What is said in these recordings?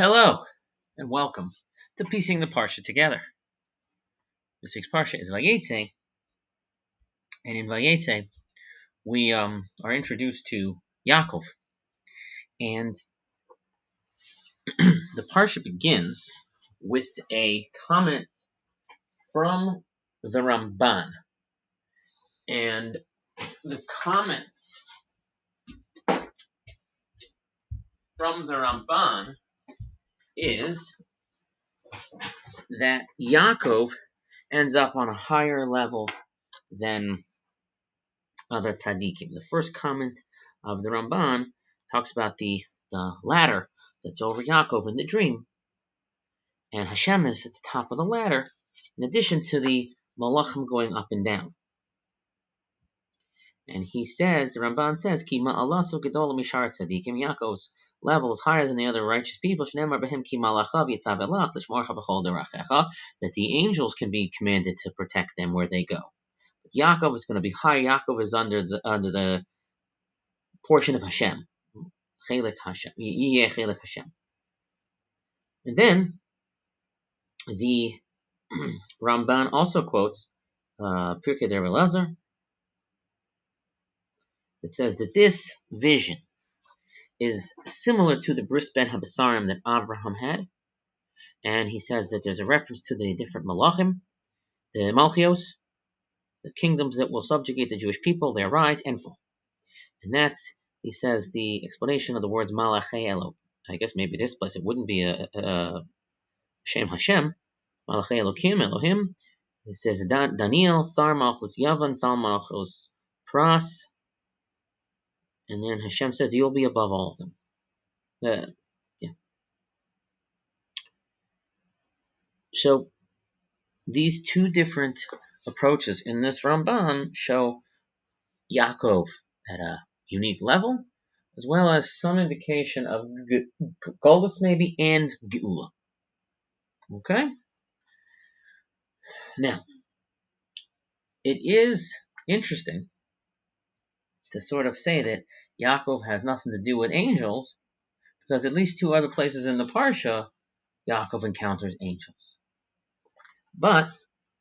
Hello, and welcome to Piecing the Parsha Together. This week's Parsha is Vayetze, and in Vayetze, we um, are introduced to Yaakov. And the Parsha begins with a comment from the Ramban. And the comment from the Ramban is that Yaakov ends up on a higher level than other tzaddikim. The first comment of the Ramban talks about the, the ladder that's over Yaakov in the dream, and Hashem is at the top of the ladder, in addition to the malachim going up and down. And he says, the Ramban says, Kima Allah so gedol mishar tzaddikim Yaakov's levels higher than the other righteous people, that the angels can be commanded to protect them where they go. Yaakov is going to be high. Yaakov is under the under the portion of Hashem. Hashem. And then the Ramban also quotes uh, Elazar. It says that this vision is similar to the bris ben habasarim that Avraham had, and he says that there's a reference to the different malachim, the malchios, the kingdoms that will subjugate the Jewish people. They arise and fall, and that's he says the explanation of the words malachei elo. I guess maybe this place it wouldn't be a, a, Shem Hashem, malachei Elokim Elohim. He says Daniel, Sar Malchus Yavan, Sar Malchus Pras, and then Hashem says, You'll be above all of them. Uh, yeah. So these two different approaches in this Ramban show Yaakov at a unique level, as well as some indication of Goldus maybe and Geula. Okay? Now, it is interesting to sort of say that Yaakov has nothing to do with angels, because at least two other places in the Parsha, Yaakov encounters angels. But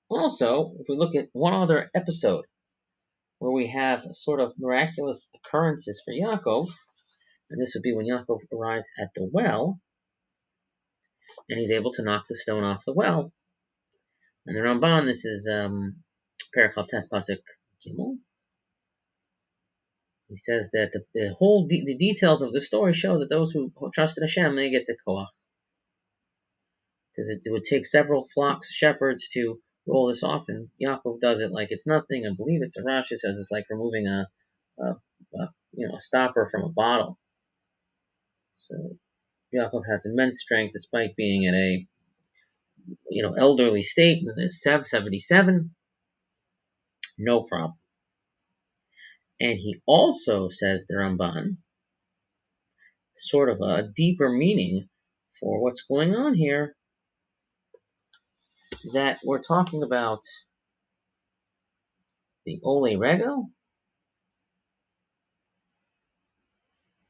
also, if we look at one other episode where we have sort of miraculous occurrences for Yaakov, and this would be when Yaakov arrives at the well, and he's able to knock the stone off the well. And the Ramban, this is um, Paraklav Tespasik Gimel, he says that the, the whole de- the details of the story show that those who trust in Hashem they get the koach, because it, would take several flocks shepherds to roll this off, and Yaakov does it like it's nothing. I believe it's a Rashi says it's like removing a, a, a you know a stopper from a bottle. So Yaakov has immense strength despite being in a you know elderly state. in 77, no problem. And he also says the Ramban, sort of a deeper meaning for what's going on here, that we're talking about the Ole Rego,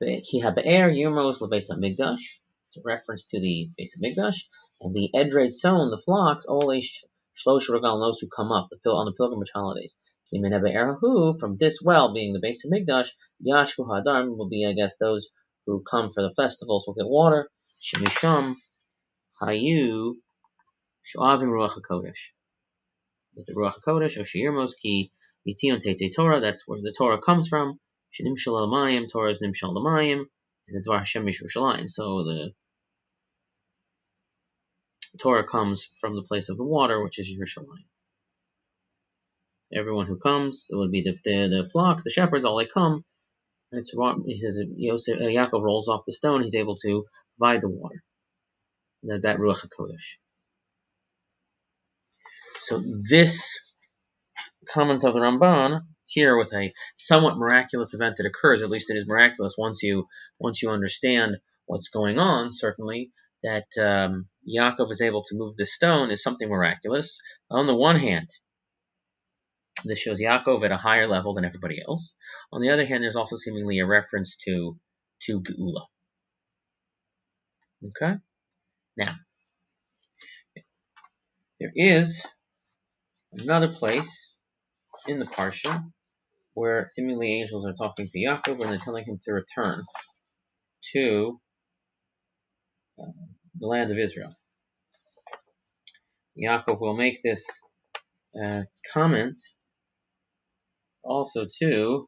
Ki Habe'er Yumros LeBeis HaMikdash, it's a reference to the Beis HaMikdash, and the Edrei Tzon, the flocks, Ole Shlosh Regal, those who come up on the pilgrimage holidays. From this well being the Beis HaMikdash, Yashku Hadar will be, I guess, those who come for the festivals will get water. Shemisham Hayu Shuavim Ruach HaKodesh. The Ruach HaKodesh, Oshirmos Ki Yitzion Tete Torah, that's where the Torah comes from. Shenim Mayim, Torah is Nimshal Mayim, and the Dvar Hashem Mishushalayim. So the Torah comes from the place of the water, which is Yerushalayim everyone who comes. It would be the, the, the flock, the shepherds, all they come. And it's, he says, Yosef, uh, Yaakov rolls off the stone, he's able to provide the water. That, that Ruach HaKodesh. So this comment of the Ramban here with a somewhat miraculous event that occurs, at least it is miraculous once you once you understand what's going on, certainly, that um, Yaakov is able to move the stone is something miraculous. On the one hand, this shows Yaakov at a higher level than everybody else. On the other hand, there's also seemingly a reference to to Geula. Okay? Now, there is another place in the Parsha where seemingly angels are talking to Yaakov and they're telling him to return to uh, the land of Israel. Yaakov will make this uh, comment also to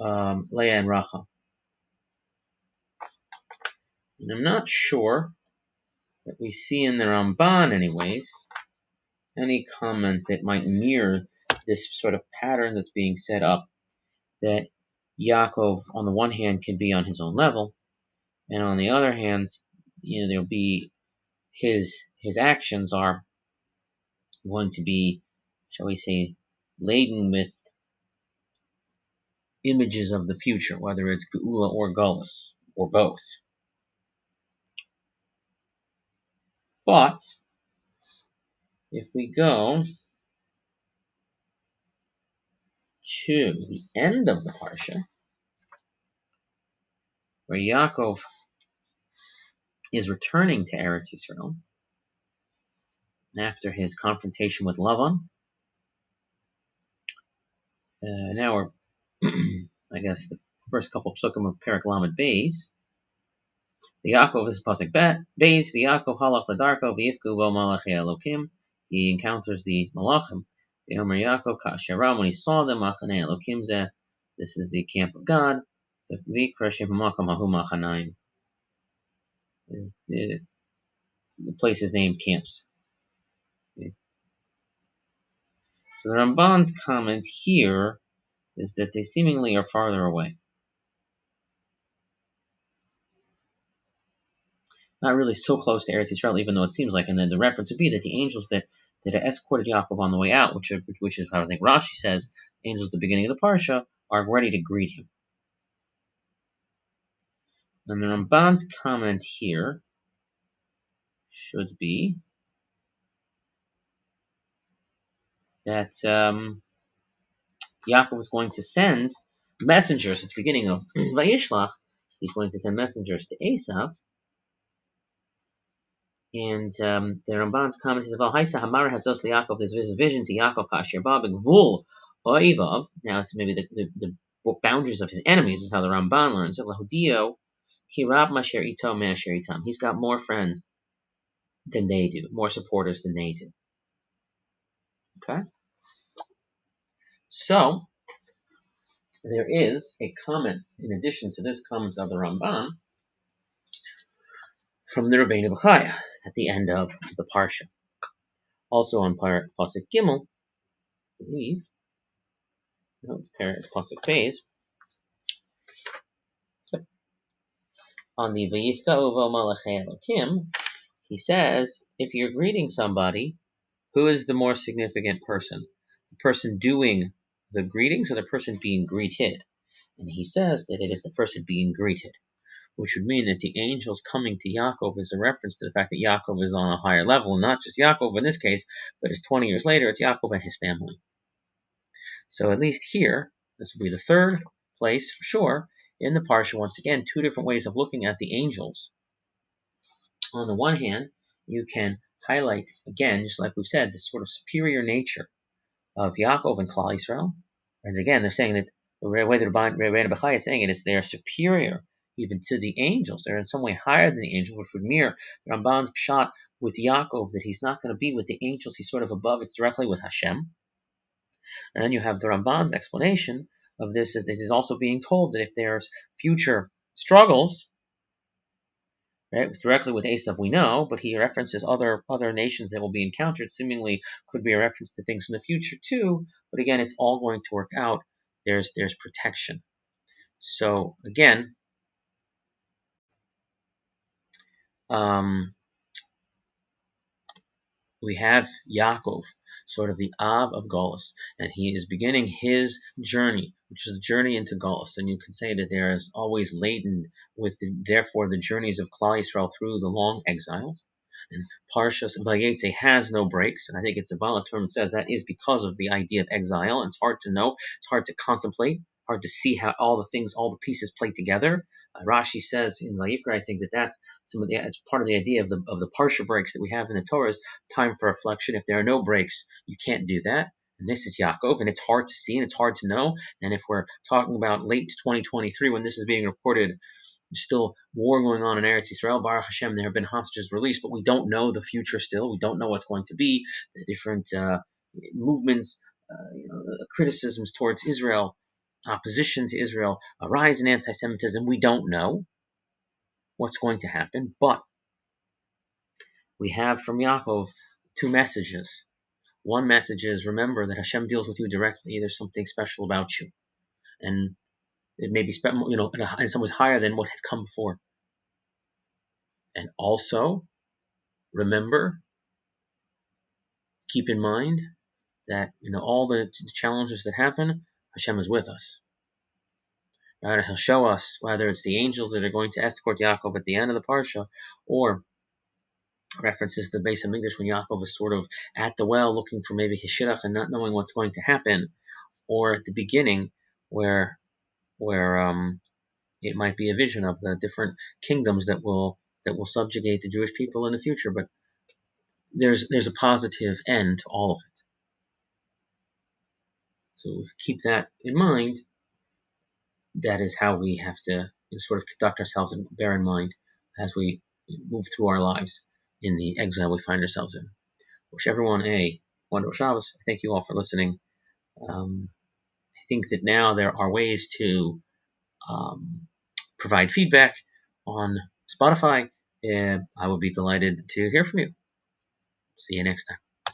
um, Leah and Rachel. And I'm not sure that we see in the Ramban, anyways, any comment that might mirror this sort of pattern that's being set up that Yaakov, on the one hand, can be on his own level, and on the other hand, you know, there'll be his his actions are going to be, shall we say, laden with images of the future, whether it's Geula or Gullus, or both. But if we go to the end of the Parsha, where Yaakov is returning to Eretz Yisrael after his confrontation with Lavan. Uh, now we're, I guess, the first couple of psukim of Perak Lamed Beis. Yaakov is pasuk Beis. Yaakov halach ledarko v'yifku bo malachi Elokim. He encounters the malachim. V'yomer Yaakov ka'asheram when he saw them machane Elokim zeh. This is the camp of God. Ha'makam hahu machanaim. The, the place is named camps. So the Ramban's comment here is that they seemingly are farther away. Not really so close to Eretz Yisrael, even though it seems like, and then the reference would be that the angels that, that escorted Yaakov on the way out, which, are, which is how I think Rashi says, angels at the beginning of the Parsha, are ready to greet him. And the Ramban's comment here should be that um, Yaakov was going to send messengers at the beginning of Vayishlach. He's going to send messengers to Esav. And um, the Ramban's comment is about Haisa Hamara Hazos Yaakov. This vision to Yaakov Kasher Babik Vul Oivav. Now it's maybe the, the, the, boundaries of his enemies is how the Ramban learns. Lahudio Kirab Masher Ito Masher Itam. He's got more friends than they do, more supporters than they do. Okay? So, there is a comment, in addition to this comment of the Ramban, from the Rabbeinu Bechaya at the end of the Parsha. Also on Par Pasuk Gimel, I believe, no, it's, par, it's Pasuk Beis, on the Vayifka Uvo Malachei Elokim, he says, if you're greeting somebody, who is the more significant person? The person doing the greetings or the person being greeted? And he says that it is the person being greeted, which would mean that the angels coming to Yaakov is a reference to the fact that Yaakov is on a higher level, not just Yaakov in this case, but it's 20 years later, it's Yaakov and his family. So at least here, this will be the third place for sure in the Parsha. Once again, two different ways of looking at the angels. On the one hand, you can highlight, again, just like we've said, this sort of superior nature of Yaakov and Klal Yisrael. And again, they're saying that the way the Rebbeinu Bechai is saying it is they are superior even to the angels. They're in some way higher than the angels, which would mirror Ramban's shot with Yaakov that he's not going to be with the angels. He's sort of above. It's directly with Hashem. And then you have the Ramban's explanation of this is this is also being told that if there's future struggles, Right? Directly with Esav we know, but he references other other nations that will be encountered. Seemingly could be a reference to things in the future too. But again, it's all going to work out. There's there's protection. So again, um, we have Yaakov, sort of the Av of Golis, and he is beginning his journey, which is the journey into Golis. And you can say that there is always laden with, the, therefore, the journeys of Klal Yisrael through the long exiles. And Parshas Vayetze has no breaks, and I think it's a Baal HaTurim that says that is because of the idea of exile, it's hard to know, it's hard to contemplate, hard to see how all the things, all the pieces play together. Uh, Rashi says in Vayikra, I think that that's some of the as part of the idea of the of the parsha breaks that we have in the Torah is time for reflection. If there are no breaks, you can't do that. And this is Yaakov, and it's hard to see and it's hard to know. And if we're talking about late 2023 when this is being reported, there's still war going on in Eretz Israel. Baruch Hashem, there have been hostages released, but we don't know the future still. We don't know what's going to be. The different uh, movements, uh, you know, criticisms towards Israel, opposition to Israel, a rise in anti-Semitism. We don't know what's going to happen, but we have from Yaakov two messages. One message is remember that Hashem deals with you directly. There's something special about you, and it may be you know in some ways higher than what had come before. And also remember, keep in mind that you know all the, the challenges that happen, Hashem is with us. Right? He'll show us whether it's the angels that are going to escort Yaakov at the end of the parsha, or references to Beis Hamikdash when Yaakov is sort of at the well looking for maybe his and not knowing what's going to happen, or at the beginning where where um, it might be a vision of the different kingdoms that will that will subjugate the Jewish people in the future. But there's there's a positive end to all of it. So keep that in mind, that is how we have to you know, sort of conduct ourselves and bear in mind as we move through our lives in the exile we find ourselves in. Wish everyone a wonderful Shabbos. Thank you all for listening. Um, I think that now there are ways to um, provide feedback on Spotify. And I would be delighted to hear from you. See you next time.